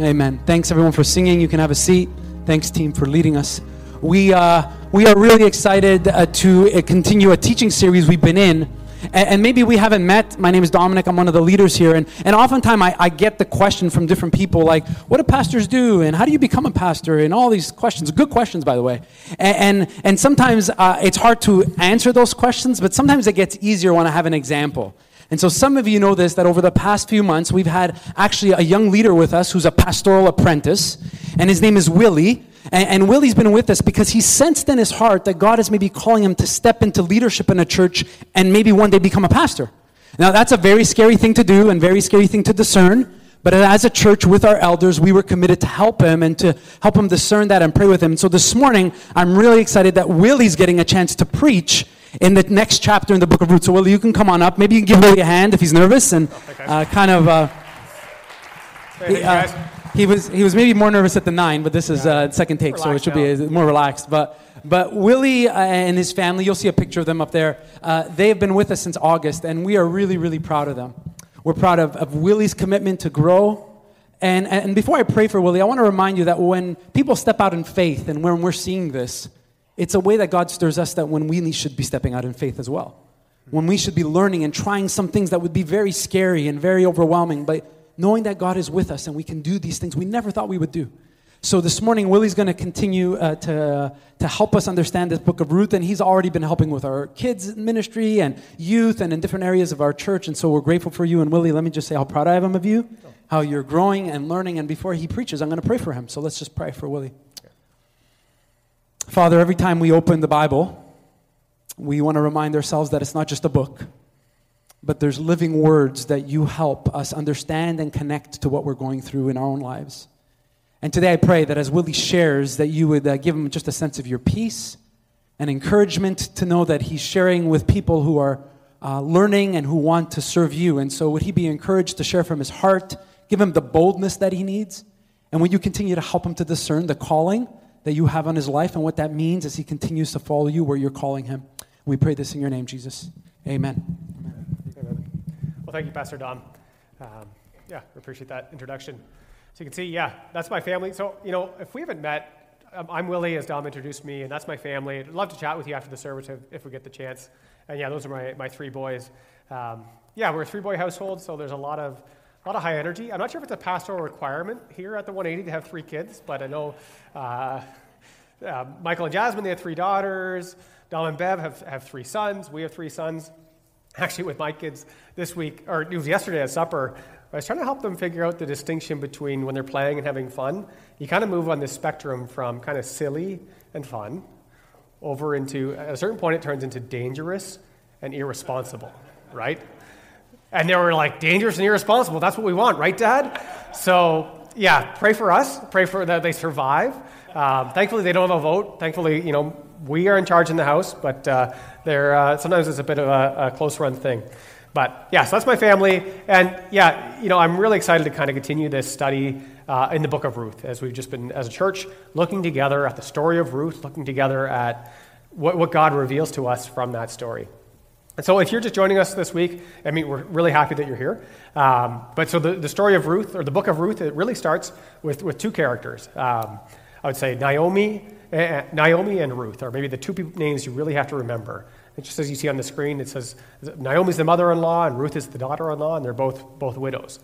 Amen. Thanks everyone for singing. You can have a seat. Thanks team for leading us. We uh, we are really excited uh, to uh, continue a teaching series we've been in. And, and, maybe we haven't met. My name is Dominic. I'm one of the leaders here. And, and oftentimes I, I get the question from different people like, what do pastors do? And how do you become a pastor? And all these questions. Good questions, by the way. And, and, and sometimes uh, it's hard to answer those questions, but sometimes it gets easier when I have an example. And so some of you know this that over the past few months, we've had actually a young leader with us who's a pastoral apprentice, and his name is Willy. And, and, Willy's been with us because he sensed in his heart that God is maybe calling him to step into leadership in a church and maybe one day become a pastor. Now, that's a very scary thing to do and very scary thing to discern. But as a church with our elders, we were committed to help him and to help him discern that and pray with him. So this morning, I'm really excited that Willy's getting a chance to preach in the next chapter in the book of Ruth. So, Willy, you can come on up. Maybe you can give Willy a hand if he's nervous and uh, kind of. Uh, he, uh, he, was he was maybe more nervous at the nine, but this is uh, second take, so it should be more relaxed. But but Willy uh, and his family, you'll see a picture of them up there. Uh, they have been with us since August, and we are really really proud of them. We're proud of, of Willy's commitment to grow. And, and before I pray for Willy, I want to remind you that when people step out in faith and when we're seeing this, it's a way that God stirs us that when we should be stepping out in faith as well. When we should be learning and trying some things that would be very scary and very overwhelming, but knowing that God is with us and we can do these things we never thought we would do. So this morning, Willy's going to continue uh, to, to help us understand this book of Ruth, and he's already been helping with our kids' ministry and youth and in different areas of our church. And so we're grateful for you. And Willy, let me just say how proud I am of you, how you're growing and learning. And before he preaches, I'm going to pray for him. So let's just pray for Willy. Father, every time we open the Bible, we want to remind ourselves that it's not just a book, but there's living words that you help us understand and connect to what we're going through in our own lives. And today I pray that as Willy shares, that you would uh, give him just a sense of your peace and encouragement to know that he's sharing with people who are uh, learning and who want to serve you. And so would he be encouraged to share from his heart, give him the boldness that he needs? And would you continue to help him to discern the calling that you have on his life and what that means as he continues to follow you where you're calling him. We pray this in your name, Jesus. Amen. Well, thank you, Pastor Dom. Um, yeah, we appreciate that introduction. So you can see, yeah, that's my family. So, you know, if we haven't met, um, I'm Willy, as Dom introduced me, and that's my family. I'd love to chat with you after the service if, if we get the chance. And yeah, those are my, my three boys. Um, yeah, we're a three boy household, so there's a lot of a lot of high energy. I'm not sure if it's a pastoral requirement here at the 180 to have three kids, but I know uh, uh, Michael and Jasmine, they have three daughters. Dom and Bev have, have three sons. We have three sons. Actually, with my kids this week, or it was yesterday at supper, I was trying to help them figure out the distinction between when they're playing and having fun. You kind of move on this spectrum from kind of silly and fun over into, at a certain point, it turns into dangerous and irresponsible, right? And they were like, dangerous and irresponsible. That's what we want, right, Dad? So, yeah, pray for us. Pray for that they survive. Um, thankfully, they don't have a vote. Thankfully, you know, we are in charge in the House, but uh, uh, sometimes it's a bit of a, a close run thing. But yeah, so that's my family. And yeah, you know, I'm really excited to kind of continue this study uh, in the book of Ruth as we've just been, as a church, looking together at the story of Ruth, looking together at what, what God reveals to us from that story. And so, if you're just joining us this week, I mean, we're really happy that you're here. Um, but so, the, the story of Ruth, or the book of Ruth, it really starts with, with two characters. Um, I would say Naomi, uh, Naomi and Ruth, or maybe the two names you really have to remember. It just as you see on the screen, it says Naomi's the mother in law and Ruth is the daughter in law, and they're both, both widows.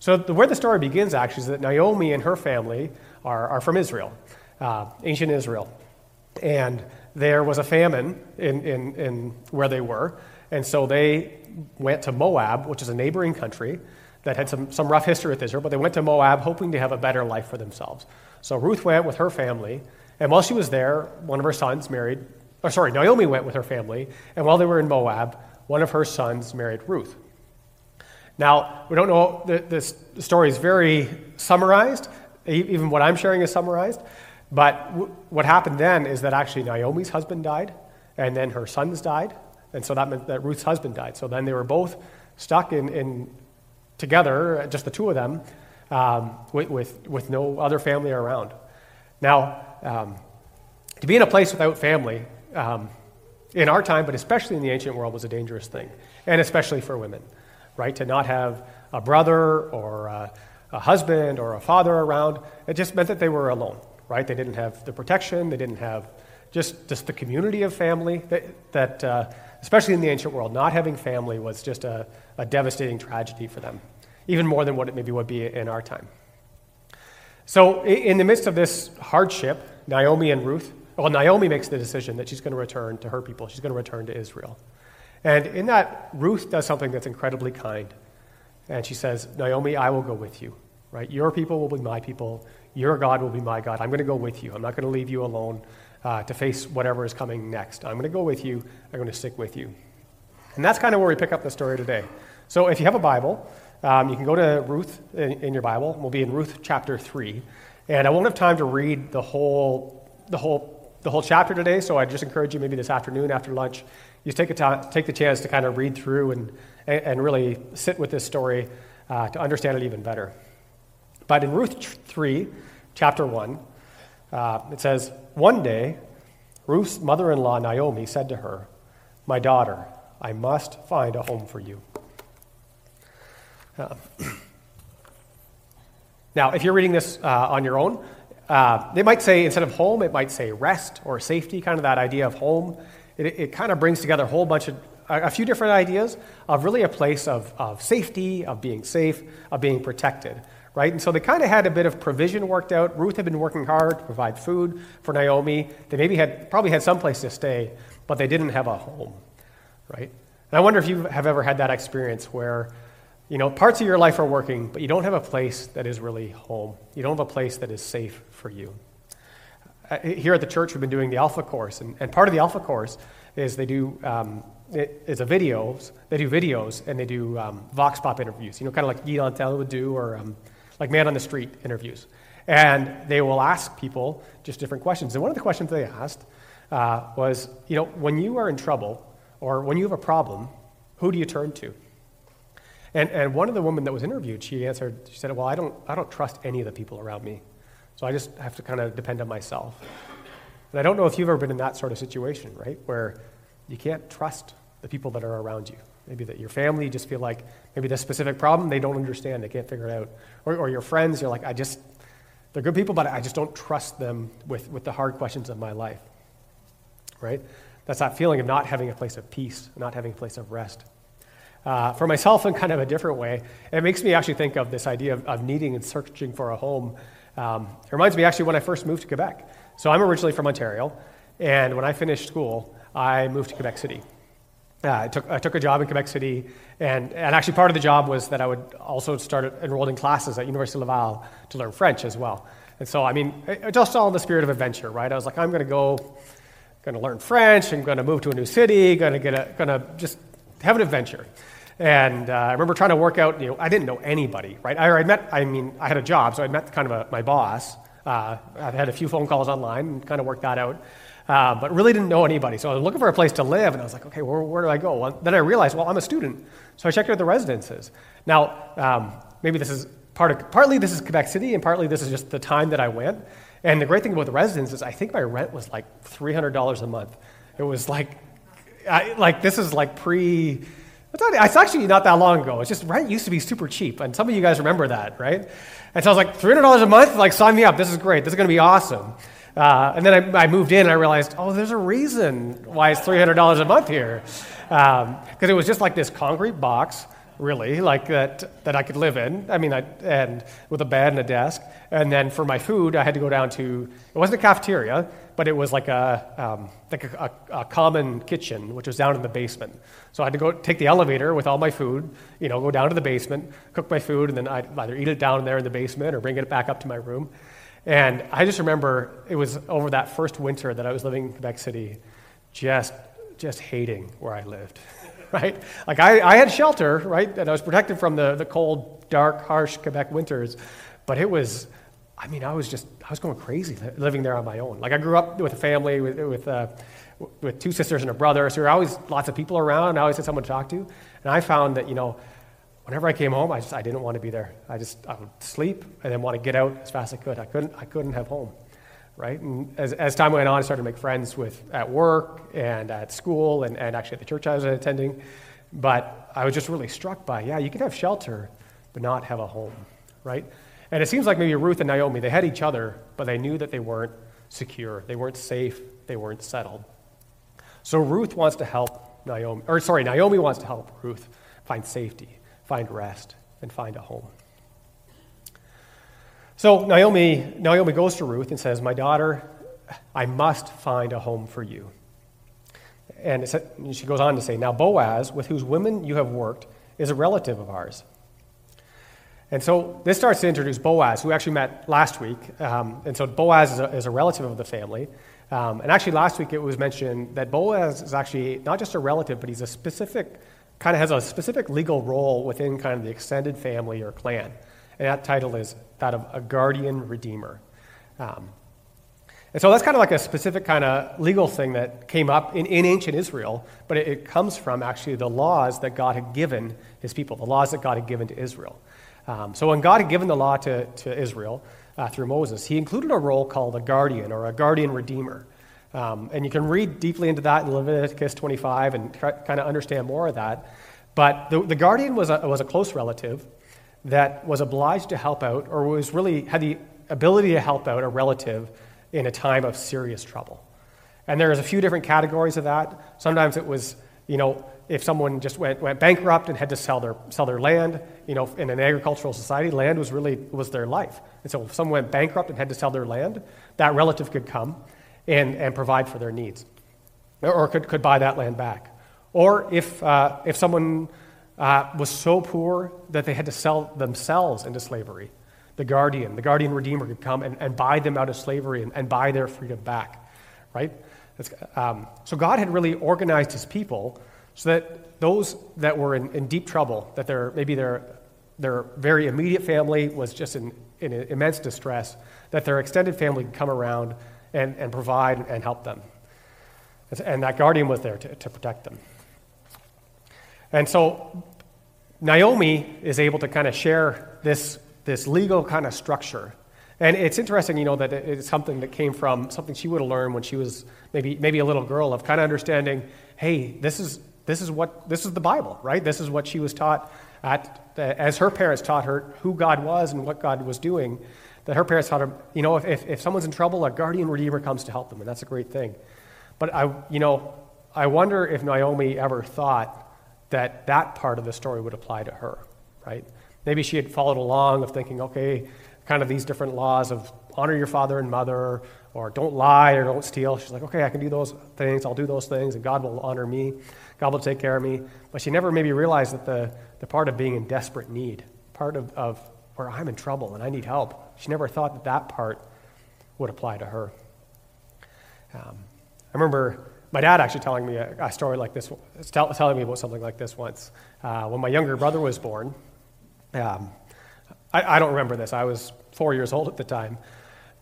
So, the, where the story begins actually is that Naomi and her family are, are from Israel, uh, ancient Israel. And there was a famine in, in, in where they were, and so they went to Moab, which is a neighboring country that had some, some rough history with Israel, but they went to Moab hoping to have a better life for themselves. So Ruth went with her family, and while she was there, one of her sons married, or sorry, Naomi went with her family, and while they were in Moab, one of her sons married Ruth. Now, we don't know, this story is very summarized, even what I'm sharing is summarized, but w- what happened then is that actually Naomi's husband died, and then her sons died, and so that meant that Ruth's husband died. So then they were both stuck in, in together, just the two of them, um, with, with, with, no other family around. Now, um, to be in a place without family um, in our time, but especially in the ancient world, was a dangerous thing, and especially for women, right? To not have a brother or a, a husband or a father around, it just meant that they were alone, right? They didn't have the protection, they didn't have just, just the community of family that, that uh, especially in the ancient world, not having family was just a, a devastating tragedy for them, even more than what it maybe would be in our time. So, in the midst of this hardship, Naomi and Ruth, well, Naomi makes the decision that she's going to return to her people. She's going to return to Israel. And in that, Ruth does something that's incredibly kind. And she says, Naomi, I will go with you, right? Your people will be my people. Your God will be my God. I'm going to go with you. I'm not going to leave you alone uh, to face whatever is coming next. I'm going to go with you. I'm going to stick with you. And that's kind of where we pick up the story today. So if you have a Bible, um, you can go to Ruth in, in, your Bible. We'll be in Ruth chapter 3. And I won't have time to read the whole, the whole, the whole chapter today, so I just encourage you maybe this afternoon after lunch, you take, a t- take the chance to kind of read through and, and really sit with this story uh, to understand it even better. But in Ruth 3, chapter 1, uh, it says, One day, Ruth's mother in law, Naomi, said to her, My daughter, I must find a home for you. Uh, now, if you're reading this uh, on your own, uh, they might say, instead of home, it might say rest or safety, kind of that idea of home. It, it kind of brings together a whole bunch of, a, a few different ideas of really a place of, of safety, of being safe, of being protected, right? And so they kind of had a bit of provision worked out. Ruth had been working hard to provide food for Naomi. They maybe had, probably had some place to stay, but they didn't have a home, right? And I wonder if you have ever had that experience where you know, parts of your life are working, but you don't have a place that is really home. You don't have a place that is safe for you. Uh, here at the church, we've been doing the Alpha course, and, and part of the Alpha course is they do um, it, it's a videos. They do videos and they do um, vox pop interviews. You know, kind of like Guy Tell would do, or um, like man on the street interviews. And they will ask people just different questions. And one of the questions they asked uh, was, you know, when you are in trouble or when you have a problem, who do you turn to? And, and one of the women that was interviewed, she answered, she said, Well, I don't, I don't trust any of the people around me. So I just have to kind of depend on myself. And I don't know if you've ever been in that sort of situation, right? Where you can't trust the people that are around you. Maybe that your family, just feel like maybe this specific problem, they don't understand, they can't figure it out. Or, or your friends, you're like, I just, they're good people, but I just don't trust them with, with the hard questions of my life, right? That's that feeling of not having a place of peace, not having a place of rest. Uh, for myself, in kind of a different way, it makes me actually think of this idea of, of needing and searching for a home. Um, it reminds me actually when I first moved to Quebec. So I'm originally from Ontario, and when I finished school, I moved to Quebec City. Uh, I, took, I took a job in Quebec City, and, and actually part of the job was that I would also start enrolled in classes at University of Laval to learn French as well. And so, I mean, just all in the spirit of adventure, right? I was like, I'm going to go, going to learn French, I'm going to move to a new city, going to get a, going to just have an adventure. And uh, I remember trying to work out, you know, I didn't know anybody, right? I, I met, I mean, I had a job, so I met kind of a, my boss. Uh, I had a few phone calls online and kind of worked that out. Uh, but really didn't know anybody. So I was looking for a place to live, and I was like, okay, where, where do I go? Well, then I realized, well, I'm a student. So I checked out the residences. Now, um, maybe this is part of, partly this is Quebec City, and partly this is just the time that I went. And the great thing about the residences, I think my rent was like $300 a month. It was like, I, like this is like pre it's actually not that long ago. It's just rent used to be super cheap, and some of you guys remember that, right? And so I was like, $300 a month? Like, sign me up. This is great. This is going to be awesome. Uh, and then I, I, moved in and I realized, oh, there's a reason why it's $300 a month here. Because um, it was just like this concrete box really, like that, that I could live in. I mean, I, and with a bed and a desk. And then for my food, I had to go down to, it wasn't a cafeteria, but it was like a, um, like a, a, a, common kitchen, which was down in the basement. So I had to go take the elevator with all my food, you know, go down to the basement, cook my food, and then I'd either eat it down there in the basement or bring it back up to my room. And I just remember it was over that first winter that I was living in Quebec City, just, just hating where I lived. right? Like I, I had shelter, right? And I was protected from the, the cold, dark, harsh Quebec winters. But it was, I mean, I was just, I was going crazy living there on my own. Like I grew up with a family with, with, uh, with two sisters and a brother, so there were always lots of people around. I always had someone to talk to. And I found that, you know, whenever I came home, I just, I didn't want to be there. I just, I would sleep and then want to get out as fast as I could. I couldn't, I couldn't have home right? And as, as time went on, I started to make friends with at work and at school and, and actually at the church I was attending. But I was just really struck by, yeah, you can have shelter, but not have a home, right? And it seems like maybe Ruth and Naomi, they had each other, but they knew that they weren't secure. They weren't safe. They weren't settled. So Ruth wants to help Naomi, or sorry, Naomi wants to help Ruth find safety, find rest, and find a home. So Naomi, Naomi goes to Ruth and says, My daughter, I must find a home for you. And she goes on to say, Now Boaz, with whose women you have worked, is a relative of ours. And so this starts to introduce Boaz, who actually met last week. Um, and so Boaz is a, is a, relative of the family. Um, and actually, last week it was mentioned that Boaz is actually not just a relative, but he's a specific, kind of has a specific legal role within kind of the extended family or clan. And that title is that of a guardian redeemer. Um, and so that's kind of like a specific kind of legal thing that came up in, in ancient Israel, but it, it, comes from actually the laws that God had given his people, the laws that God had given to Israel. Um, so when God had given the law to, to Israel uh, through Moses, he included a role called a guardian or a guardian redeemer. Um, and you can read deeply into that in Leviticus 25 and kind of understand more of that. But the, the guardian was a, was a close relative that was obliged to help out or was really had the ability to help out a relative in a time of serious trouble. And there's a few different categories of that. Sometimes it was, you know, if someone just went, went bankrupt and had to sell their, sell their land, you know, in an agricultural society, land was really was their life. And so if someone went bankrupt and had to sell their land, that relative could come and, and provide for their needs or could, could buy that land back. Or if, uh, if someone uh, was so poor that they had to sell themselves into slavery. The guardian, the guardian redeemer could come and, and buy them out of slavery and, and buy their freedom back, right? Um, so God had really organized his people so that those that were in, in deep trouble, that their, maybe their, their very immediate family was just in, in immense distress, that their extended family could come around and, and provide and help them. And that guardian was there to, to protect them. And so Naomi is able to kind of share this, this legal kind of structure. And it's interesting, you know, that it's something that came from something she would have learned when she was maybe, maybe a little girl of kind of understanding, hey, this is, this is what, this is the Bible, right? This is what she was taught at, as her parents taught her who God was and what God was doing, that her parents taught her, you know, if, if someone's in trouble, a guardian redeemer comes to help them, and that's a great thing. But I, you know, I wonder if Naomi ever thought that that part of the story would apply to her, right? Maybe she had followed along of thinking, okay, kind of these different laws of honor your father and mother, or don't lie or don't steal. She's like, okay, I can do those things, I'll do those things, and God will honor me, God will take care of me. But she never maybe realized that the, the part of being in desperate need, part of, of where I'm in trouble and I need help, she never thought that that part would apply to her. Um, I remember my dad actually telling me a, a story like this, tell, telling me about something like this once. Uh, when my younger brother was born, um, I, I, don't remember this. I was four years old at the time,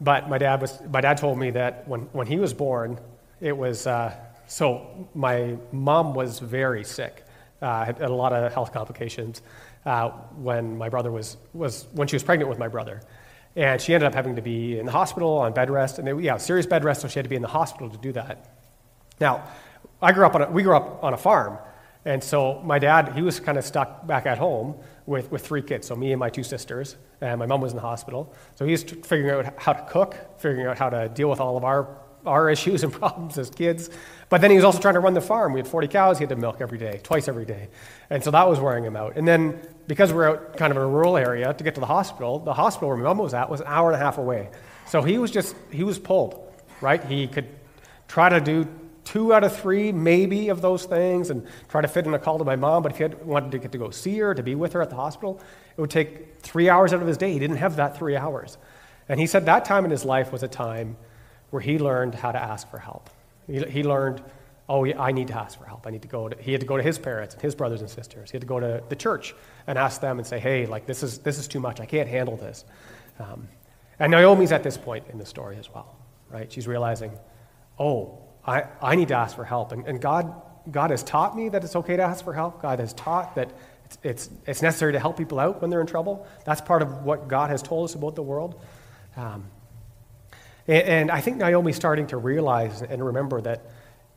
but my dad was. My dad told me that when, when he was born, it was uh, so. My mom was very sick, uh, had, had, a lot of health complications uh, when my brother was was when she was pregnant with my brother. And she ended up having to be in the hospital on bed rest, and they, yeah, serious bed rest, so she had to be in the hospital to do that. Now, I grew up on a, we grew up on a farm, and so my dad, he was kind of stuck back at home with, with three kids, so me and my two sisters, and my mom was in the hospital. So he was figuring out how to cook, figuring out how to deal with all of our our issues and problems as kids. But then he was also trying to run the farm. We had 40 cows he had to milk every day, twice every day. And so that was wearing him out. And then because we're out kind of in a rural area to get to the hospital, the hospital where my mom was at was an hour and a half away. So he was just, he was pulled, right? He could try to do two out of three, maybe, of those things and try to fit in a call to my mom. But if he had, wanted to get to go see her, to be with her at the hospital, it would take three hours out of his day. He didn't have that three hours. And he said that time in his life was a time where he learned how to ask for help. He, he learned, oh, I need to ask for help. I need to go to, he had to go to his parents and his brothers and sisters. He had to go to the church and ask them and say, hey, like, this is, this is too much. I can't handle this. Um, and Naomi's at this point in the story as well, right? She's realizing, oh, I, I need to ask for help. And, and God, God has taught me that it's okay to ask for help. God has taught that it's, it's, it's necessary to help people out when they're in trouble. That's part of what God has told us about the world. Um, and, I think Naomi's starting to realize and remember that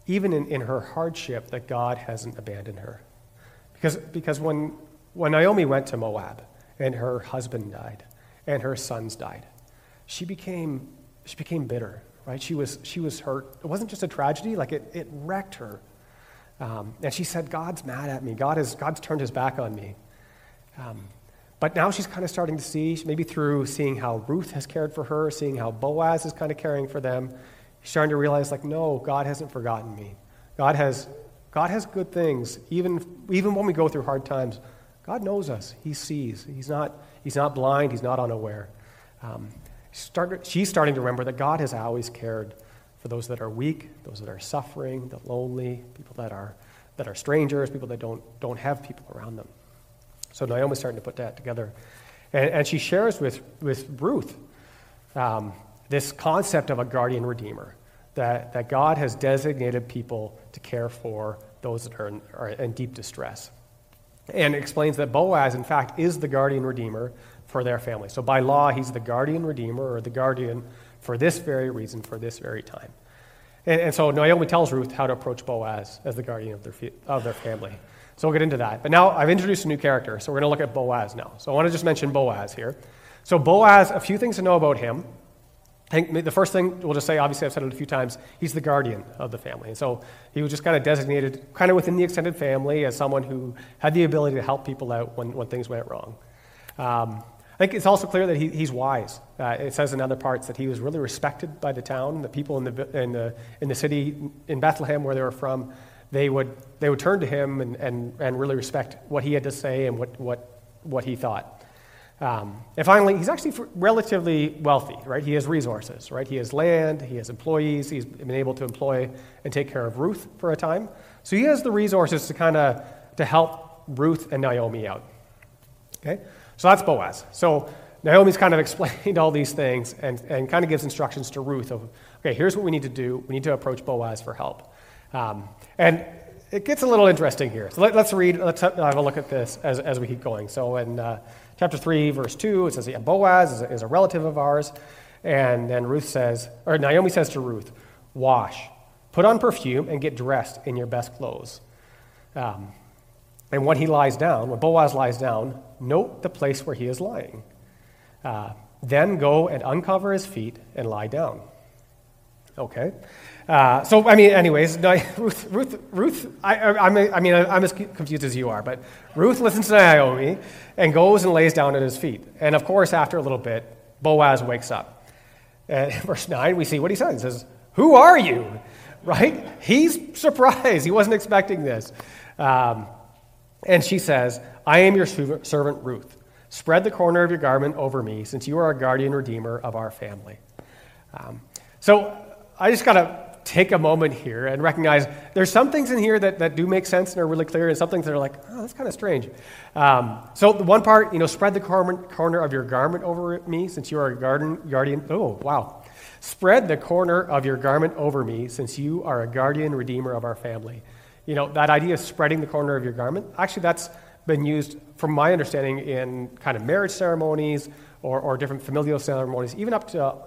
even in, in her hardship, that God hasn't abandoned her. Because, because when, when Naomi went to Moab and her husband died and her sons died, she became, she became bitter, right? She was, she was hurt. It wasn't just a tragedy, like it, it wrecked her. Um, and she said, God's mad at me. God has, God's turned his back on me. Um, but now she's kind of starting to see, maybe through seeing how Ruth has cared for her, seeing how Boaz is kind of caring for them, she's starting to realize, like, no, God hasn't forgotten me. God has, God has good things. Even, even when we go through hard times, God knows us. He sees. He's not, he's not blind, He's not unaware. Um, start, she's starting to remember that God has always cared for those that are weak, those that are suffering, the lonely, people that are, that are strangers, people that don't, don't have people around them. So Naomi's starting to put that together. And, and she shares with, with Ruth um, this concept of a guardian redeemer, that, that God has designated people to care for those that are in, are in deep distress. And explains that Boaz, in fact, is the guardian redeemer for their family. So by law, he's the guardian redeemer or the guardian for this very reason, for this very time. And, and so Naomi tells Ruth how to approach Boaz as the guardian of their, of their family. So we'll get into that. But now I've introduced a new character, so we're going to look at Boaz now. So I want to just mention Boaz here. So Boaz, a few things to know about him. I think the first thing we'll just say, obviously I've said it a few times, he's the guardian of the family. And so he was just kind of designated, kind of within the extended family, as someone who had the ability to help people out when, when things went wrong. Um, I think it's also clear that he, he's wise. Uh, it says in other parts that he was really respected by the town, the people in the, in the, in the city in Bethlehem where they were from they would, they would turn to him and, and, and really respect what he had to say and what, what, what he thought. Um, and finally, he's actually relatively wealthy, right? He has resources, right? He has land, he has employees, he's been able to employ and take care of Ruth for a time. So he has the resources to kind of to help Ruth and Naomi out. Okay? So that's Boaz. So Naomi's kind of explained all these things and, and kind of gives instructions to Ruth of, okay, here's what we need to do. We need to approach Boaz for help. Um, and it gets a little interesting here. So let, us read, let's have a look at this as, as we keep going. So in uh, chapter 3, verse 2, it says, yeah, Boaz is a, is a relative of ours. And then Ruth says, or Naomi says to Ruth, Wash, put on perfume, and get dressed in your best clothes. Um, and when he lies down, when Boaz lies down, note the place where he is lying. Uh, then go and uncover his feet and lie down. Okay. Uh, so, I mean, anyways, Ruth, Ruth, Ruth I, I, I mean, I'm as confused as you are, but Ruth listens to Naomi and goes and lays down at his feet. And of course, after a little bit, Boaz wakes up. And in verse 9, we see what he says. He says, Who are you? Right? He's surprised. He wasn't expecting this. Um, and she says, I am your servant Ruth. Spread the corner of your garment over me, since you are a guardian redeemer of our family. Um, so I just got to take a moment here and recognize there's some things in here that, that do make sense and are really clear, and some things that are like, oh, that's kind of strange. Um, so the one part, you know, spread the corner of your garment over me, since you are a garden guardian. Oh, wow. Spread the corner of your garment over me, since you are a guardian redeemer of our family. You know, that idea of spreading the corner of your garment, actually, that's been used, from my understanding, in kind of marriage ceremonies or, or different familial ceremonies, even up to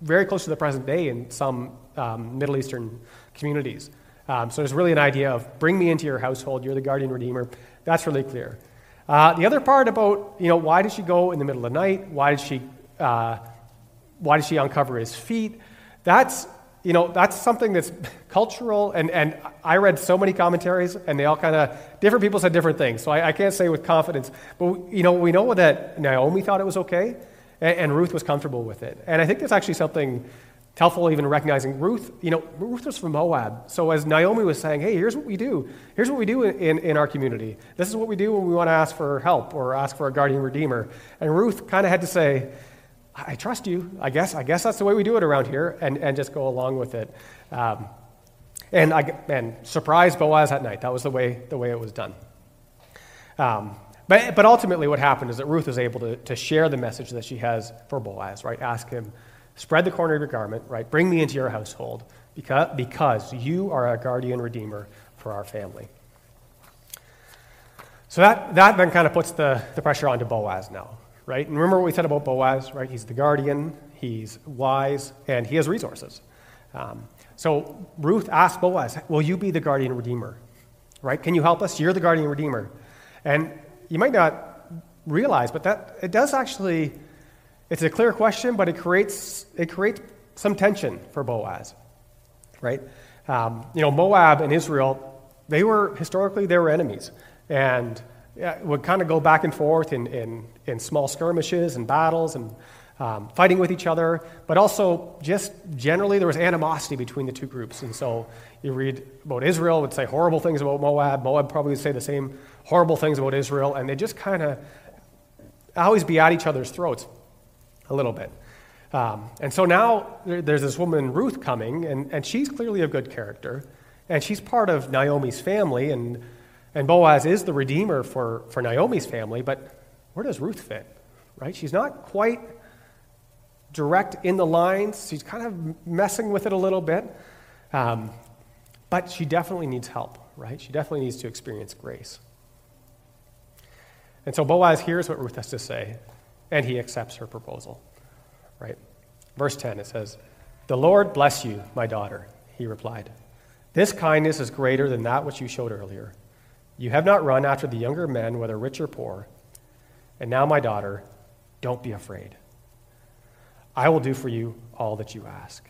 very close to the present day in some um, Middle Eastern communities. Um, so there's really an idea of bring me into your household, you're the guardian redeemer. That's really clear. Uh, the other part about, you know, why did she go in the middle of the night? Why did she, uh, why did she uncover his feet? That's, you know, that's something that's cultural, and, and I read so many commentaries, and they all kind of, different people said different things, so I, I, can't say with confidence. But, you know, we know that Naomi thought it was okay, and, and Ruth was comfortable with it. And I think that's actually something helpful even recognizing Ruth, you know, Ruth was from Moab. So as Naomi was saying, hey, here's what we do. Here's what we do in, in our community. This is what we do when we want to ask for help or ask for a guardian redeemer. And Ruth kind of had to say, I trust you. I guess, I guess that's the way we do it around here, and, and just go along with it. Um, and, I, and surprise Boaz at night. That was the way, the way it was done. Um, but, but ultimately, what happened is that Ruth is able to, to share the message that she has for Boaz, right? Ask him, spread the corner of your garment, right? Bring me into your household because, because you are a guardian redeemer for our family. So that, that then kind of puts the, the pressure onto Boaz now, right? And remember what we said about Boaz, right? He's the guardian, he's wise, and he has resources. Um, so Ruth asked Boaz, Will you be the guardian redeemer? Right? Can you help us? You're the guardian redeemer. And you might not realize, but that it does actually, it's a clear question, but it creates, it creates some tension for Boaz. Right? Um, you know, Moab and Israel, they were historically they were enemies. And yeah, would kind of go back and forth in, in, in small skirmishes and battles and um, fighting with each other, but also just generally there was animosity between the two groups. And so you read about Israel would say horrible things about Moab. Moab probably would say the same horrible things about Israel, and they just kind of always be at each other's throats a little bit. Um, and so now there's this woman, Ruth, coming, and, and she's clearly a good character, and she's part of Naomi's family, and and Boaz is the redeemer for, for Naomi's family, but where does Ruth fit? Right? She's not quite direct in the lines. She's kind of messing with it a little bit. Um, but she definitely needs help, right? She definitely needs to experience grace. And so Boaz hears what Ruth has to say, and he accepts her proposal, right? Verse 10, it says, The Lord bless you, my daughter, he replied. This kindness is greater than that which you showed earlier you have not run after the younger men, whether rich or poor. And now, my daughter, don't be afraid. I will do for you all that you ask.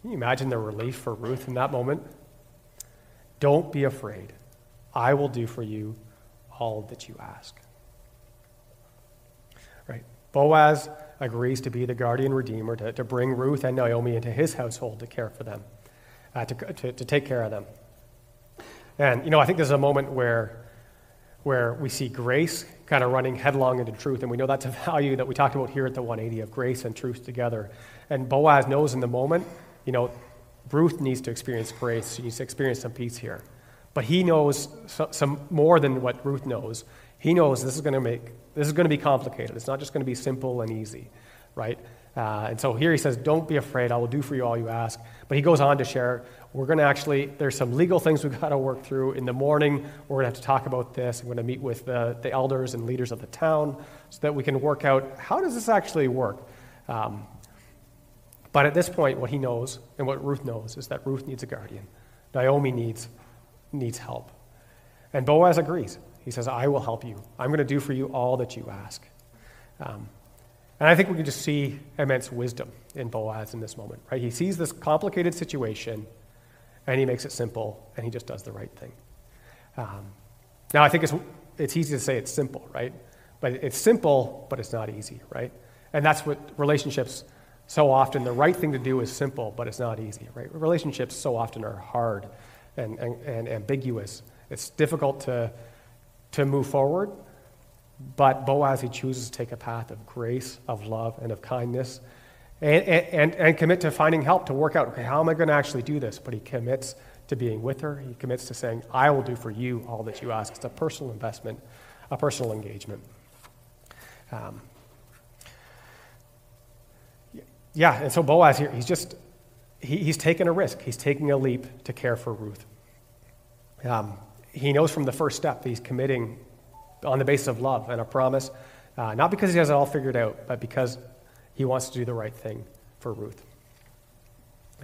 Can you imagine the relief for Ruth in that moment? Don't be afraid. I will do for you all that you ask. Right? Boaz agrees to be the guardian redeemer, to, to bring Ruth and Naomi into his household to care for them, uh, to, to, to take care of them. And, you know, I think there's a moment where, where we see grace kind of running headlong into truth. And we know that's a value that we talked about here at the 180 of grace and truth together. And Boaz knows in the moment, you know, Ruth needs to experience grace. She needs to experience some peace here. But he knows some more than what Ruth knows. He knows this is going to make this is going to be complicated. It's not just going to be simple and easy, right? Uh, and so here he says, Don't be afraid. I will do for you all you ask. But he goes on to share, We're going to actually, there's some legal things we've got to work through. In the morning, we're going to have to talk about this. I'm going to meet with the, the elders and leaders of the town so that we can work out how does this actually work. Um, but at this point, what he knows and what Ruth knows is that Ruth needs a guardian. Naomi needs, needs help. And Boaz agrees. He says, I will help you. I'm going to do for you all that you ask. Um, and I think we can just see immense wisdom in Boaz in this moment, right? He sees this complicated situation and he makes it simple and he just does the right thing. Um, now, I think it's, it's easy to say it's simple, right? But it's simple, but it's not easy, right? And that's what relationships so often, the right thing to do is simple, but it's not easy, right? Relationships so often are hard and, and, and ambiguous. It's difficult to, to move forward, but Boaz, he chooses to take a path of grace, of love, and of kindness, and, and, and commit to finding help to work out, okay, how am I going to actually do this? But he commits to being with her. He commits to saying, I will do for you all that you ask. It's a personal investment, a personal engagement. Um, yeah, and so Boaz here, he's just, he, he's taking a risk. He's taking a leap to care for Ruth. Um, he knows from the first step that he's committing on the basis of love and a promise, uh, not because he has it all figured out, but because he wants to do the right thing for Ruth.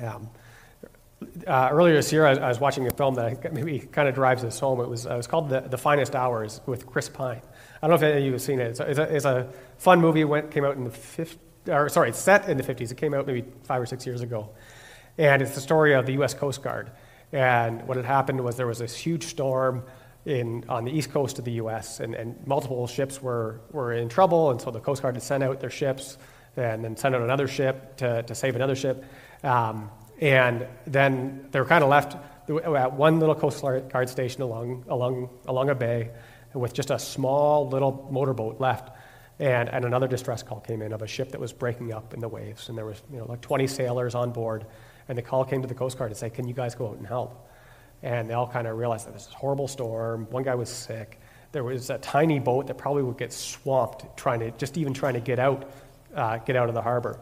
Um, uh, earlier this year, I, I, was watching a film that maybe kind of drives this home. It was, uh, it was called the, the Finest Hours with Chris Pine. I don't know if any of you have seen it. It's a, it's a, it's a fun movie. It came out in the 50, or sorry, it's set in the 50s. It came out maybe five or six years ago. And it's the story of the U.S. Coast Guard. And what had happened was there was this huge storm in, on the east coast of the U.S., and, and multiple ships were, were in trouble, and so the Coast Guard had sent out their ships and then sent out another ship to, to save another ship. Um, and then they were kind of left at one little Coast Guard station along, along, along a bay with just a small little motorboat left. And, and another distress call came in of a ship that was breaking up in the waves. And there was you know, like 20 sailors on board. And the call came to the Coast Guard to say, Can you guys go out and help? And they all kind of realized that this horrible storm. One guy was sick. There was a tiny boat that probably would get swamped trying to, just even trying to get out, uh, get out of the harbor.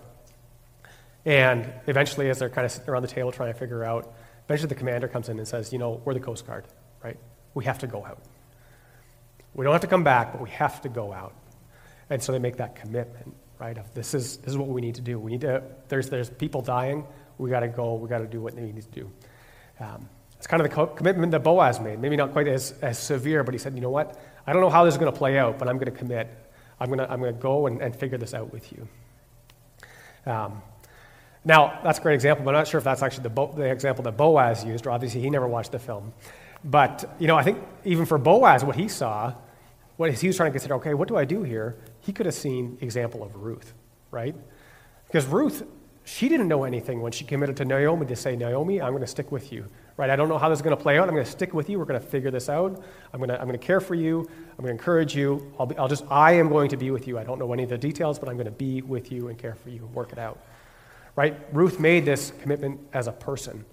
And eventually, as they're kind of sitting around the table trying to figure out, eventually the commander comes in and says, You know, we're the Coast Guard, right? We have to go out. We don't have to come back, but we have to go out. And so they make that commitment, right? Of this is, this is what we need to do. We need to, there's, there's people dying. We got to go. We got to do what they need to do. Um, it's kind of the co- commitment that Boaz made. Maybe not quite as, as severe, but he said, you know what? I don't know how this is going to play out, but I'm going to commit. I'm going to, I'm going to go and, and figure this out with you. Um, now, that's a great example, but I'm not sure if that's actually the, Bo- the example that Boaz used, or obviously he never watched the film. But, you know, I think even for Boaz, what he saw, what he was trying to consider, okay, what do I do here? He could have seen example of Ruth, right? Because Ruth, she didn't know anything when she committed to Naomi to say, Naomi, I'm going to stick with you right? I don't know how this is going to play out. I'm going to stick with you. We're going to figure this out. I'm going to, I'm going to care for you. I'm going to encourage you. I'll, be, I'll just, I am going to be with you. I don't know any of the details, but I'm going to be with you and care for you and work it out, right? Ruth made this commitment as a person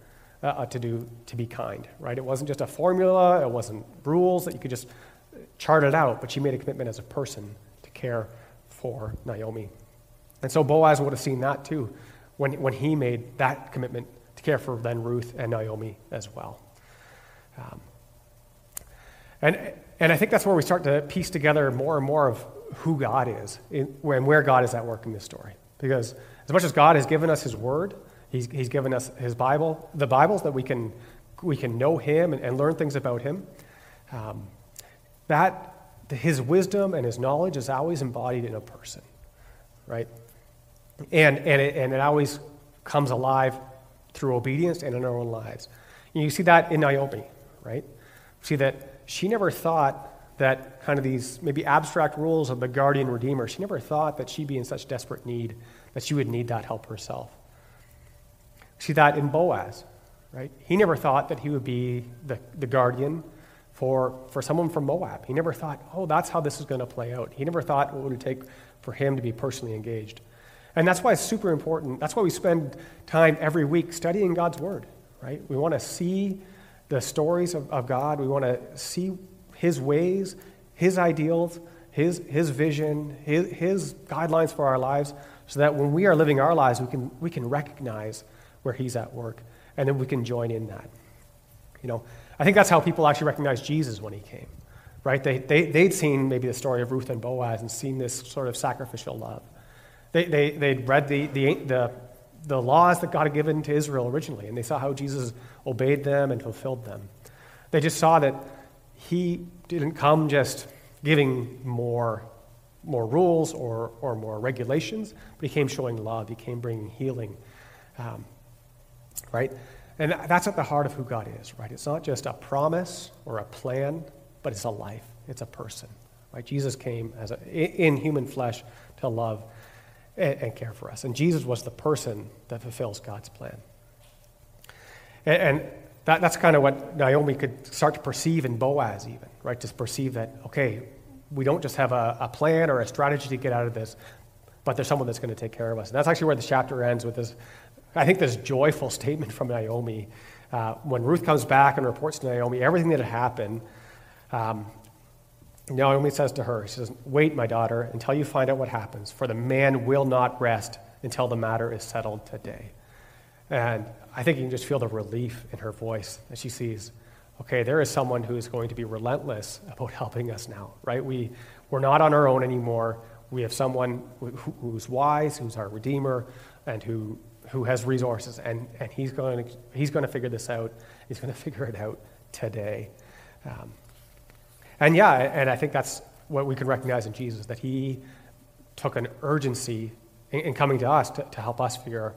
uh, uh to do, to be kind, right? It wasn't just a formula. It wasn't rules that you could just chart it out, but she made a commitment as a person to care for Naomi. And so Boaz would have seen that too when, when he made that commitment to care for then Ruth and Naomi as well. Um, and, and I think that's where we start to piece together more and more of who God is and where God is at work in this story. Because as much as God has given us His Word, He's, he's given us His Bible, the Bibles that we can, we can know Him and, and learn things about Him. Um, that His wisdom and His knowledge is always embodied in a person, right? And, and, it, and it always comes alive through obedience and in our own lives. And you see that in Naomi, right? See that she never thought that kind of these maybe abstract rules of the guardian redeemer, she never thought that she'd be in such desperate need that she would need that help herself. See that in Boaz, right? He never thought that he would be the, the guardian for, for someone from Moab. He never thought, oh, that's how this is going to play out. He never thought what would it take for him to be personally engaged. And that's why it's super important. That's why we spend time every week studying God's Word, right? We want to see the stories of, of God. We want to see His ways, His ideals, His, his vision, his, his guidelines for our lives, so that when we are living our lives, we can, we can recognize where He's at work, and then we can join in that. You know, I think that's how people actually recognized Jesus when He came, right? They, they, they'd seen maybe the story of Ruth and Boaz and seen this sort of sacrificial love. They, they, they'd read the, the, the, the laws that God had given to Israel originally, and they saw how Jesus obeyed them and fulfilled them. They just saw that he didn't come just giving more, more rules or, or more regulations, but he came showing love. He came bringing healing. Um, right? And that's at the heart of who God is, right? It's not just a promise or a plan, but it's a life. It's a person, right? Jesus came as a, in human flesh to love and, and care for us. And Jesus was the person that fulfills God's plan. And, and that, that's kind of what Naomi could start to perceive in Boaz, even, right? To perceive that, okay, we don't just have a, a plan or a strategy to get out of this, but there's someone that's going to take care of us. And that's actually where the chapter ends with this, I think, this joyful statement from Naomi. Uh, when Ruth comes back and reports to Naomi everything that had happened, um, Naomi says to her, She says, Wait, my daughter, until you find out what happens, for the man will not rest until the matter is settled today. And I think you can just feel the relief in her voice as she sees, okay, there is someone who is going to be relentless about helping us now, right? We, we're not on our own anymore. We have someone who, who's wise, who's our Redeemer, and who, who has resources, and, and he's, going to, he's going to figure this out. He's going to figure it out today. Um, and yeah, and I think that's what we can recognize in Jesus that he took an urgency in, in coming to us to, to help us figure,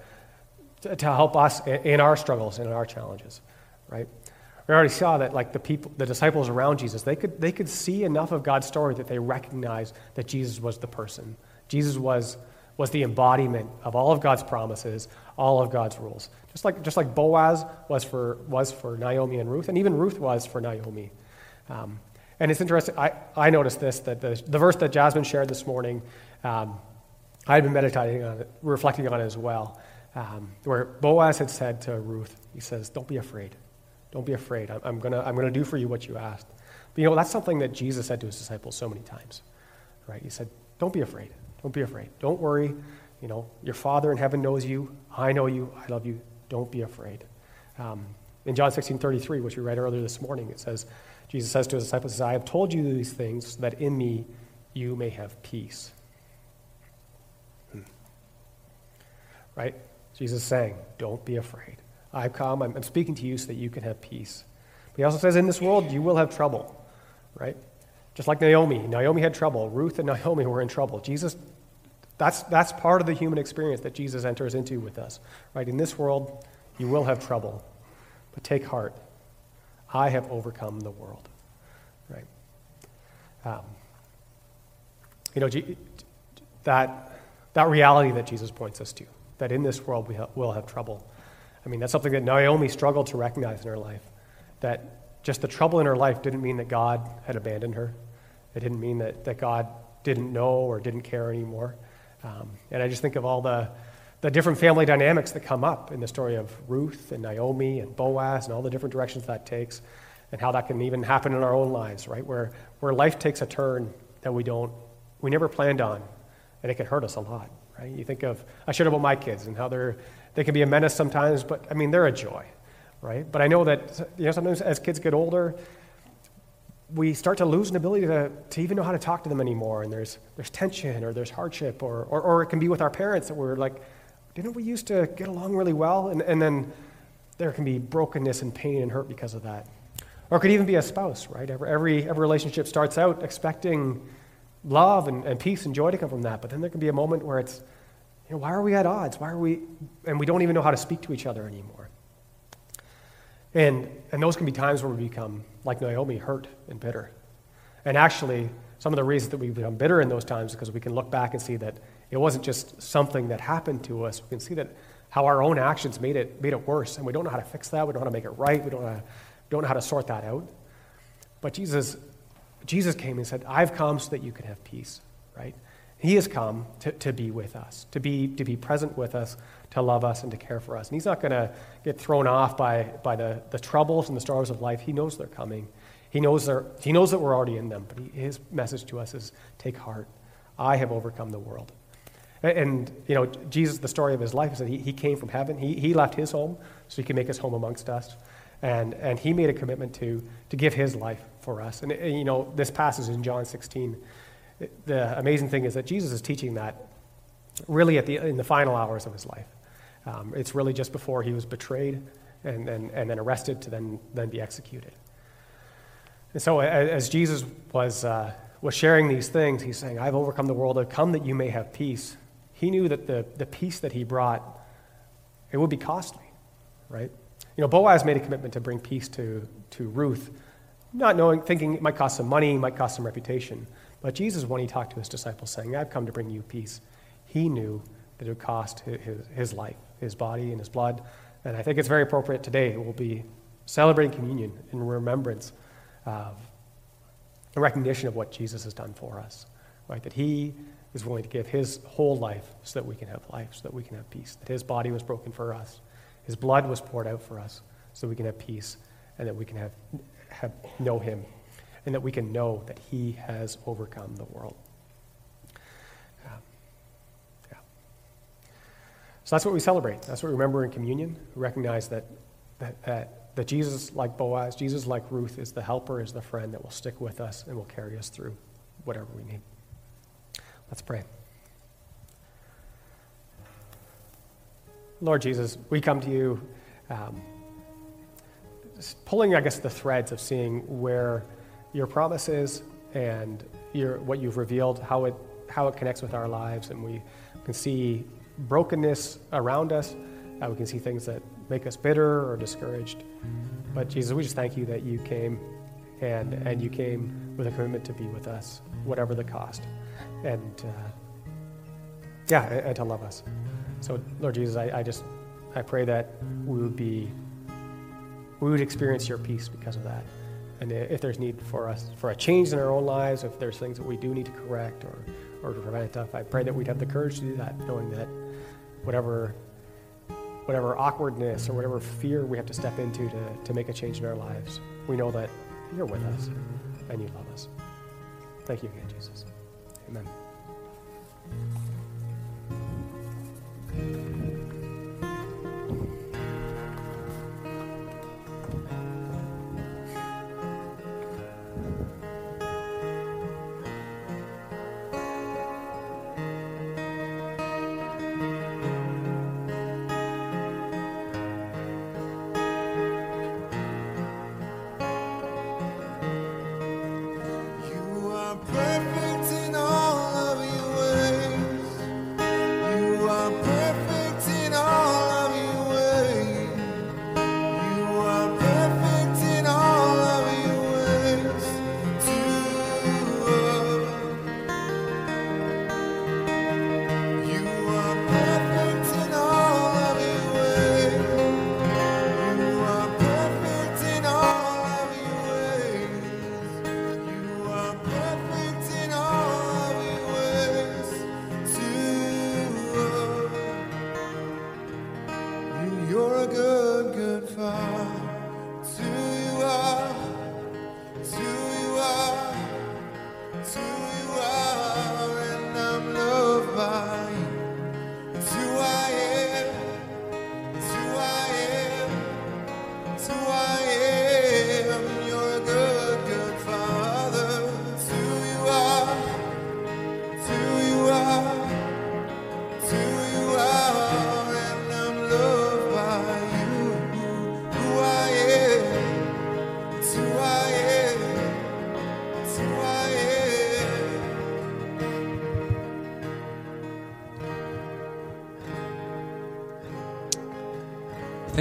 to, to help us in, our struggles and in our challenges, right? We already saw that like the people, the disciples around Jesus, they could, they could see enough of God's story that they recognized that Jesus was the person. Jesus was, was the embodiment of all of God's promises, all of God's rules. Just like, just like Boaz was for, was for Naomi and Ruth, and even Ruth was for Naomi. Um, and it's interesting, I, I noticed this, that the, the verse that Jasmine shared this morning, um, I had been meditating on it, reflecting on it as well, um, where Boaz had said to Ruth, he says, Don't be afraid. Don't be afraid. I'm, I'm going to I'm gonna do for you what you asked. But you know, that's something that Jesus said to his disciples so many times, right? He said, Don't be afraid. Don't be afraid. Don't worry. You know, your Father in heaven knows you. I know you. I love you. Don't be afraid. Um, in John 16 33, which we read earlier this morning, it says, Jesus says to his disciples, I have told you these things that in me you may have peace. Hmm. Right? Jesus is saying, Don't be afraid. I've come, I'm, I'm speaking to you so that you can have peace. But he also says, In this world you will have trouble. Right? Just like Naomi. Naomi had trouble. Ruth and Naomi were in trouble. Jesus, that's, that's part of the human experience that Jesus enters into with us. Right? In this world, you will have trouble. But take heart. I have overcome the world. Right? Um, you know, that, that reality that Jesus points us to, that in this world we ha- will have trouble. I mean, that's something that Naomi struggled to recognize in her life. That just the trouble in her life didn't mean that God had abandoned her. It didn't mean that, that God didn't know or didn't care anymore. Um, and I just think of all the, the different family dynamics that come up in the story of Ruth and Naomi and Boaz and all the different directions that takes, and how that can even happen in our own lives, right? Where, where life takes a turn that we don't, we never planned on, and it can hurt us a lot, right? You think of, I shared about my kids and how they're, they can be a menace sometimes, but I mean, they're a joy, right? But I know that, you know, sometimes as kids get older, we start to lose an ability to, to even know how to talk to them anymore, and there's, there's tension or there's hardship, or, or, or it can be with our parents that we're like, didn't we used to get along really well? And, and then there can be brokenness and pain and hurt because of that. Or it could even be a spouse, right? Every, every, every relationship starts out expecting love and, and peace and joy to come from that, but then there can be a moment where it's, you know, why are we at odds? Why are we, and we don't even know how to speak to each other anymore. And, and those can be times where we become, like Naomi, hurt and bitter. And actually, some of the reasons that we become bitter in those times is because we can look back and see that it wasn't just something that happened to us. We can see that how our own actions made it, made it worse, and we don't know how to fix that. We don't know how to make it right. We don't know how, don't know how to sort that out. But Jesus, Jesus came and said, I've come so that you can have peace, right? He has come to, to be with us, to be, to be present with us, to love us, and to care for us. And He's not going to get thrown off by, by the, the troubles and the storms of life. He knows they're coming. He knows, they're, he knows that we're already in them. But he, His message to us is take heart. I have overcome the world. And, you know, Jesus, the story of his life is that he, he came from heaven. He, he left his home so he could make his home amongst us. And, and he made a commitment to, to give his life for us. And, and, you know, this passage in John 16, the amazing thing is that Jesus is teaching that really at the, in the final hours of his life. Um, it's really just before he was betrayed and, and, and then arrested to then, then be executed. And so as Jesus was, uh, was sharing these things, he's saying, I've overcome the world. I've come that you may have peace. He knew that the, the peace that he brought, it would be costly, right? You know, Boaz made a commitment to bring peace to, to Ruth, not knowing, thinking it might cost some money, might cost some reputation. But Jesus, when he talked to his disciples, saying, I've come to bring you peace, he knew that it would cost his, his life, his body, and his blood. And I think it's very appropriate today. We'll be celebrating communion in remembrance of a recognition of what Jesus has done for us, right? That he is willing to give his whole life so that we can have life, so that we can have peace. That his body was broken for us, his blood was poured out for us, so we can have peace and that we can have, have know him, and that we can know that he has overcome the world. Yeah. yeah. So that's what we celebrate. That's what we remember in communion. We recognize that, that, that, that Jesus, like Boaz, Jesus, like Ruth, is the helper, is the friend that will stick with us and will carry us through whatever we need. Let's pray. Lord Jesus, we come to you um, pulling, I guess, the threads of seeing where your promise is and your, what you've revealed, how it, how it connects with our lives, and we can see brokenness around us. Uh, we can see things that make us bitter or discouraged. But Jesus, we just thank you that you came and, and you came with a commitment to be with us, whatever the cost. And uh, yeah, and, to love us. So, Lord Jesus, I, I just I pray that we would be we would experience your peace because of that. And if there's need for us for a change in our own lives, if there's things that we do need to correct or, or to prevent stuff, I pray that we'd have the courage to do that, knowing that whatever whatever awkwardness or whatever fear we have to step into to, to make a change in our lives, we know that you're with us and you love us. Thank you again, Jesus. Amen.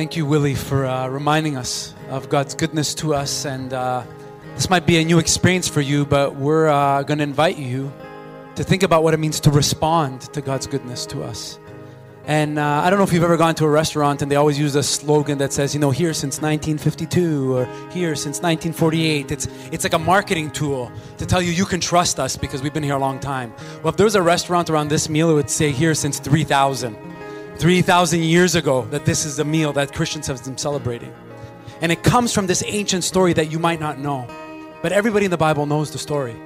Thank you, Willy, for uh, reminding us of God's goodness to us. And uh, this might be a new experience for you, but we're uh, going to invite you to think about what it means to respond to God's goodness to us. And uh, I don't know if you've ever gone to a restaurant and they always use a slogan that says, you know, here since 1952 or here since 1948. It's, it's like a marketing tool to tell you you can trust us because we've been here a long time. Well, if there was a restaurant around this meal, it would say here since 3000. 3,000 years ago that this is the meal that Christians have been celebrating. And it comes from this ancient story that you might not know. But everybody in the Bible knows the story.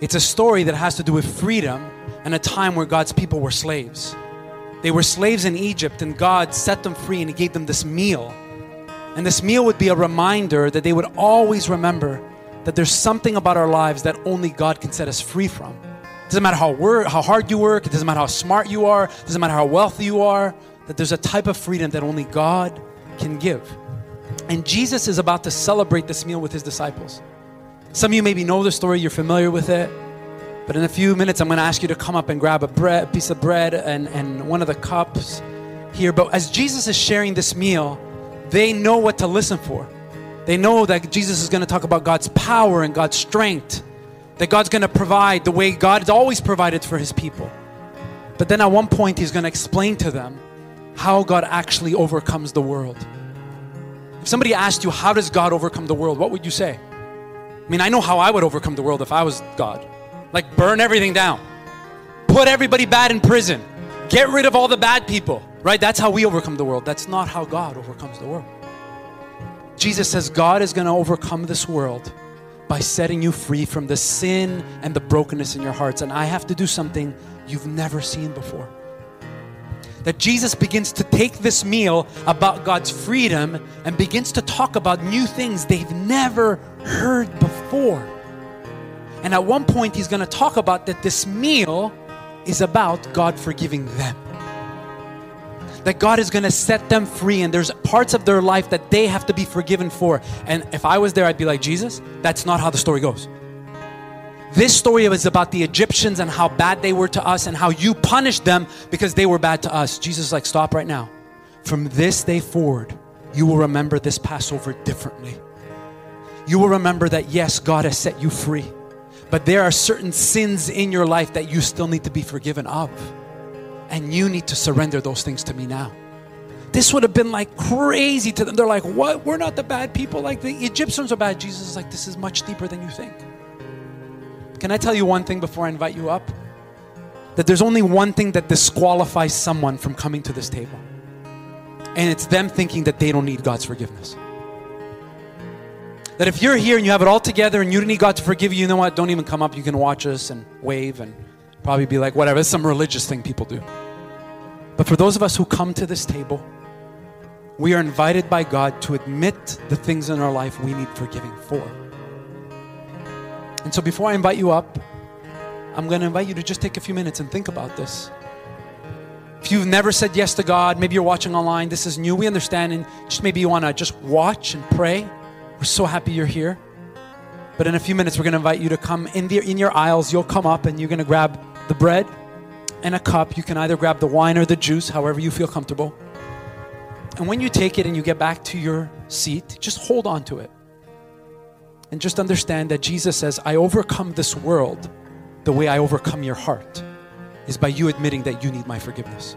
It's a story that has to do with freedom and a time where God's people were slaves. They were slaves in Egypt, and God set them free and He gave them this meal. And this meal would be a reminder that they would always remember that there's something about our lives that only God can set us free from. It doesn't matter how, wor- how hard you work, it doesn't matter how smart you are, it doesn't matter how wealthy you are, that there's a type of freedom that only God can give. And Jesus is about to celebrate this meal with his disciples. Some of you maybe know the story, you're familiar with it. But in a few minutes, I'm going to ask you to come up and grab a bread, piece of bread and, and one of the cups here. But as Jesus is sharing this meal, they know what to listen for. They know that Jesus is going to talk about God's power and God's strength, that God's going to provide the way God has always provided for his people. But then at one point, he's going to explain to them how God actually overcomes the world. If somebody asked you, How does God overcome the world? What would you say? I mean, I know how I would overcome the world if I was God. Like, burn everything down, put everybody bad in prison, get rid of all the bad people, right? That's how we overcome the world. That's not how God overcomes the world. Jesus says God is going to overcome this world by setting you free from the sin and the brokenness in your hearts. And I have to do something you've never seen before. That Jesus begins to take this meal about God's freedom and begins to talk about new things they've never heard before. And at one point, he's going to talk about that this meal is about God forgiving them. That God is going to set them free, and there's parts of their life that they have to be forgiven for. And if I was there, I'd be like, Jesus, that's not how the story goes. This story is about the Egyptians and how bad they were to us and how you punished them because they were bad to us. Jesus is like, stop right now. From this day forward, you will remember this Passover differently. You will remember that, yes, God has set you free, but there are certain sins in your life that you still need to be forgiven of. And you need to surrender those things to me now. This would have been like crazy to them. They're like, what? We're not the bad people. Like the Egyptians are bad. Jesus is like, this is much deeper than you think. Can I tell you one thing before I invite you up? That there's only one thing that disqualifies someone from coming to this table. And it's them thinking that they don't need God's forgiveness. That if you're here and you have it all together and you don't need God to forgive you, you know what? Don't even come up. You can watch us and wave and probably be like, whatever. It's some religious thing people do. But for those of us who come to this table, we are invited by God to admit the things in our life we need forgiving for. And so before I invite you up, I'm going to invite you to just take a few minutes and think about this. If you've never said yes to God, maybe you're watching online, this is new, we understand, and just maybe you want to just watch and pray. We're so happy you're here. But in a few minutes, we're going to invite you to come in, the, in your aisles. You'll come up and you're going to grab the bread and a cup. You can either grab the wine or the juice, however you feel comfortable. And when you take it and you get back to your seat, just hold on to it. And just understand that Jesus says, I overcome this world the way I overcome your heart is by you admitting that you need my forgiveness.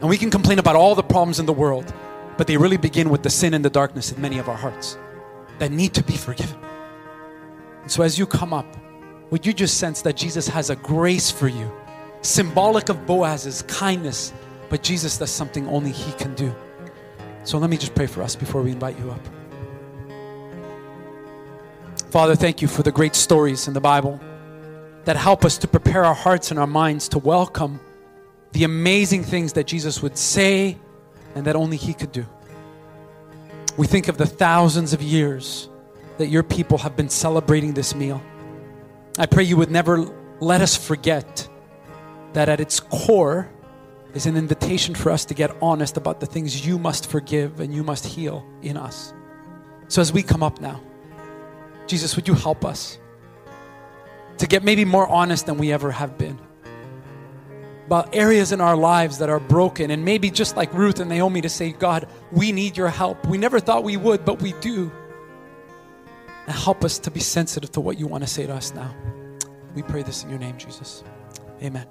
And we can complain about all the problems in the world, but they really begin with the sin and the darkness in many of our hearts that need to be forgiven. And so as you come up, would you just sense that Jesus has a grace for you, symbolic of Boaz's kindness, but Jesus does something only He can do. So let me just pray for us before we invite you up. Father, thank you for the great stories in the Bible that help us to prepare our hearts and our minds to welcome the amazing things that Jesus would say and that only He could do. We think of the thousands of years that your people have been celebrating this meal. I pray you would never let us forget that at its core is an invitation for us to get honest about the things you must forgive and you must heal in us. So as we come up now, Jesus, would you help us to get maybe more honest than we ever have been? About areas in our lives that are broken, and maybe just like Ruth and Naomi to say, God, we need your help. We never thought we would, but we do. And help us to be sensitive to what you want to say to us now. We pray this in your name, Jesus. Amen.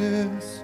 Righteous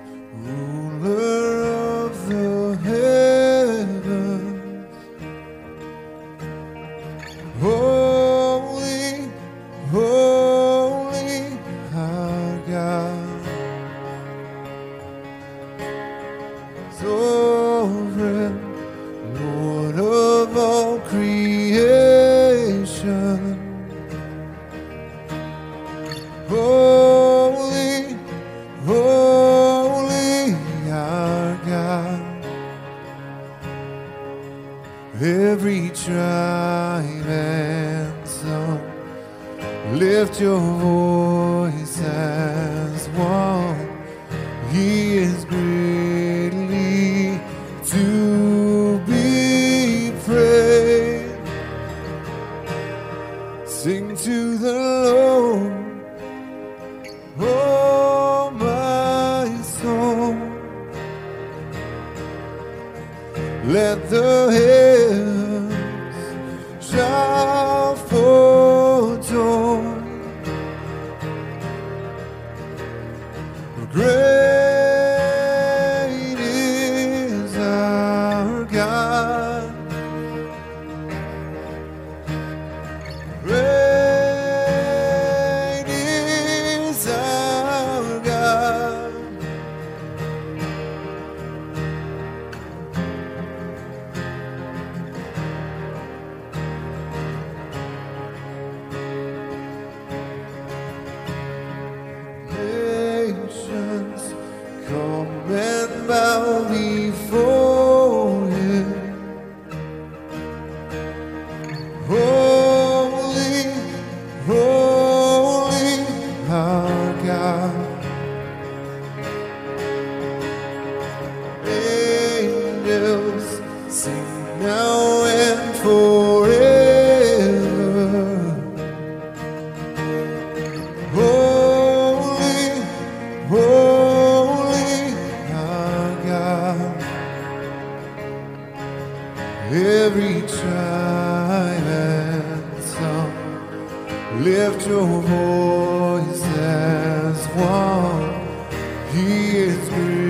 lift your voice as one. He is greatly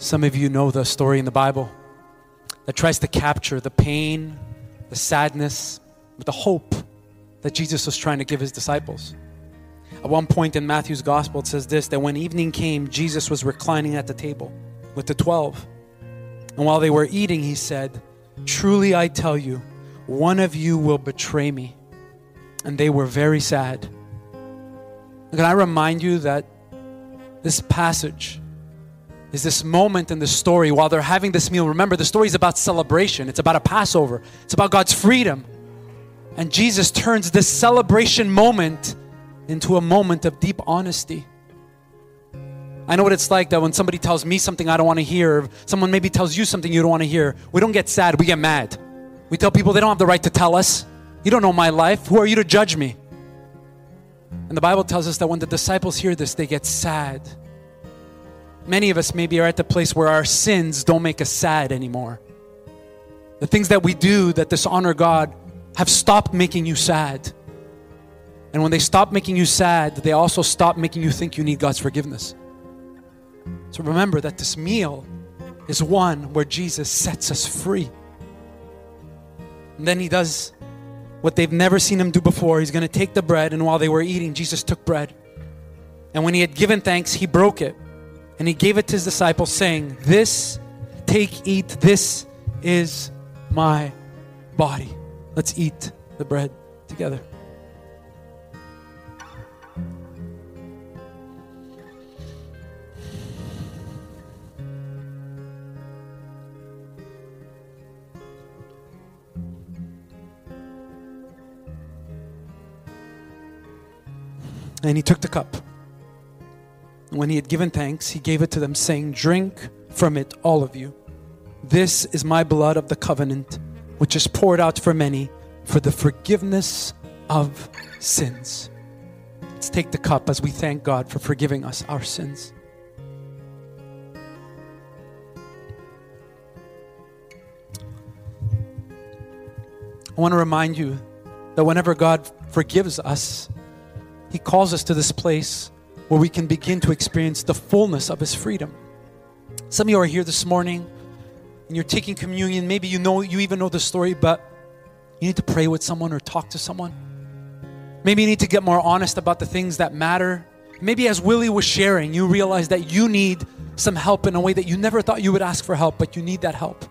Some of you know the story in the Bible that tries to capture the pain, the sadness, but the hope that Jesus was trying to give his disciples. At one point in Matthew's gospel, it says this that when evening came, Jesus was reclining at the table with the twelve. And while they were eating, he said, Truly I tell you, one of you will betray me. And they were very sad. Can I remind you that this passage is this moment in the story while they're having this meal. Remember, the story is about celebration, it's about a Passover, it's about God's freedom. And Jesus turns this celebration moment into a moment of deep honesty. I know what it's like that when somebody tells me something I don't want to hear, someone maybe tells you something you don't want to hear. We don't get sad, we get mad. We tell people they don't have the right to tell us. You don't know my life. Who are you to judge me? And the Bible tells us that when the disciples hear this, they get sad. Many of us maybe are at the place where our sins don't make us sad anymore. The things that we do that dishonor God have stopped making you sad. And when they stop making you sad, they also stop making you think you need God's forgiveness. So remember that this meal is one where Jesus sets us free. And then he does what they've never seen him do before. He's going to take the bread, and while they were eating, Jesus took bread. And when he had given thanks, he broke it and he gave it to his disciples, saying, This, take, eat, this is my body. Let's eat the bread together. And he took the cup. When he had given thanks, he gave it to them, saying, Drink from it, all of you. This is my blood of the covenant, which is poured out for many for the forgiveness of sins. Let's take the cup as we thank God for forgiving us our sins. I want to remind you that whenever God forgives us, He calls us to this place where we can begin to experience the fullness of His freedom. Some of you are here this morning and you're taking communion. Maybe you know, you even know the story, but you need to pray with someone or talk to someone. Maybe you need to get more honest about the things that matter. Maybe as Willy was sharing, you realize that you need some help in a way that you never thought you would ask for help, but you need that help.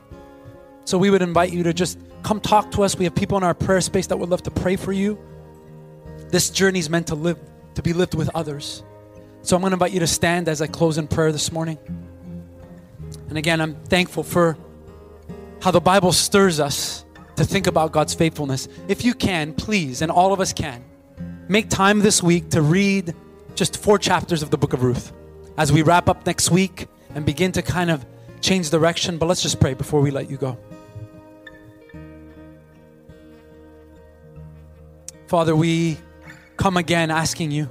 So we would invite you to just come talk to us. We have people in our prayer space that would love to pray for you. This journey is meant to live, to be lived with others. So I'm going to invite you to stand as I close in prayer this morning. And again, I'm thankful for how the Bible stirs us to think about God's faithfulness. If you can, please, and all of us can, make time this week to read just four chapters of the book of Ruth as we wrap up next week and begin to kind of change direction. But let's just pray before we let you go. Father, we come again asking you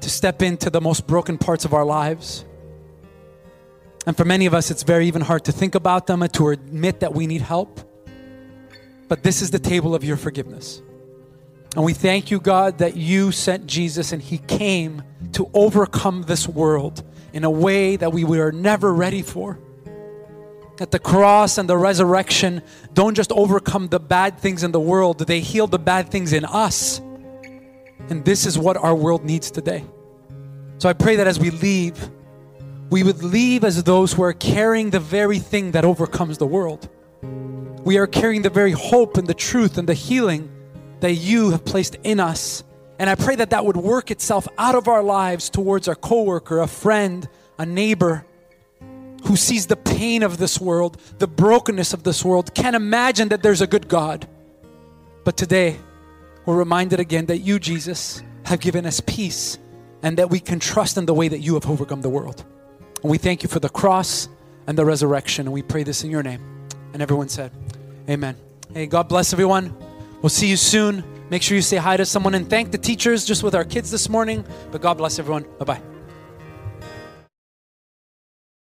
to step into the most broken parts of our lives. And for many of us, it's very even hard to think about them and to admit that we need help. But this is the table of your forgiveness. And we thank you, God, that you sent Jesus and he came to overcome this world in a way that we were never ready for. That the cross and the resurrection don't just overcome the bad things in the world, they heal the bad things in us. And this is what our world needs today. So I pray that as we leave, we would leave as those who are carrying the very thing that overcomes the world. We are carrying the very hope and the truth and the healing that you have placed in us. And I pray that that would work itself out of our lives towards our coworker, a friend, a neighbor who sees the pain of this world, the brokenness of this world, can't imagine that there's a good God. But today, we're reminded again that you, Jesus, have given us peace and that we can trust in the way that you have overcome the world. And we thank you for the cross and the resurrection. And we pray this in your name. And everyone said, Amen. Hey, God bless everyone. We'll see you soon. Make sure you say hi to someone and thank the teachers just with our kids this morning. But God bless everyone. Bye bye.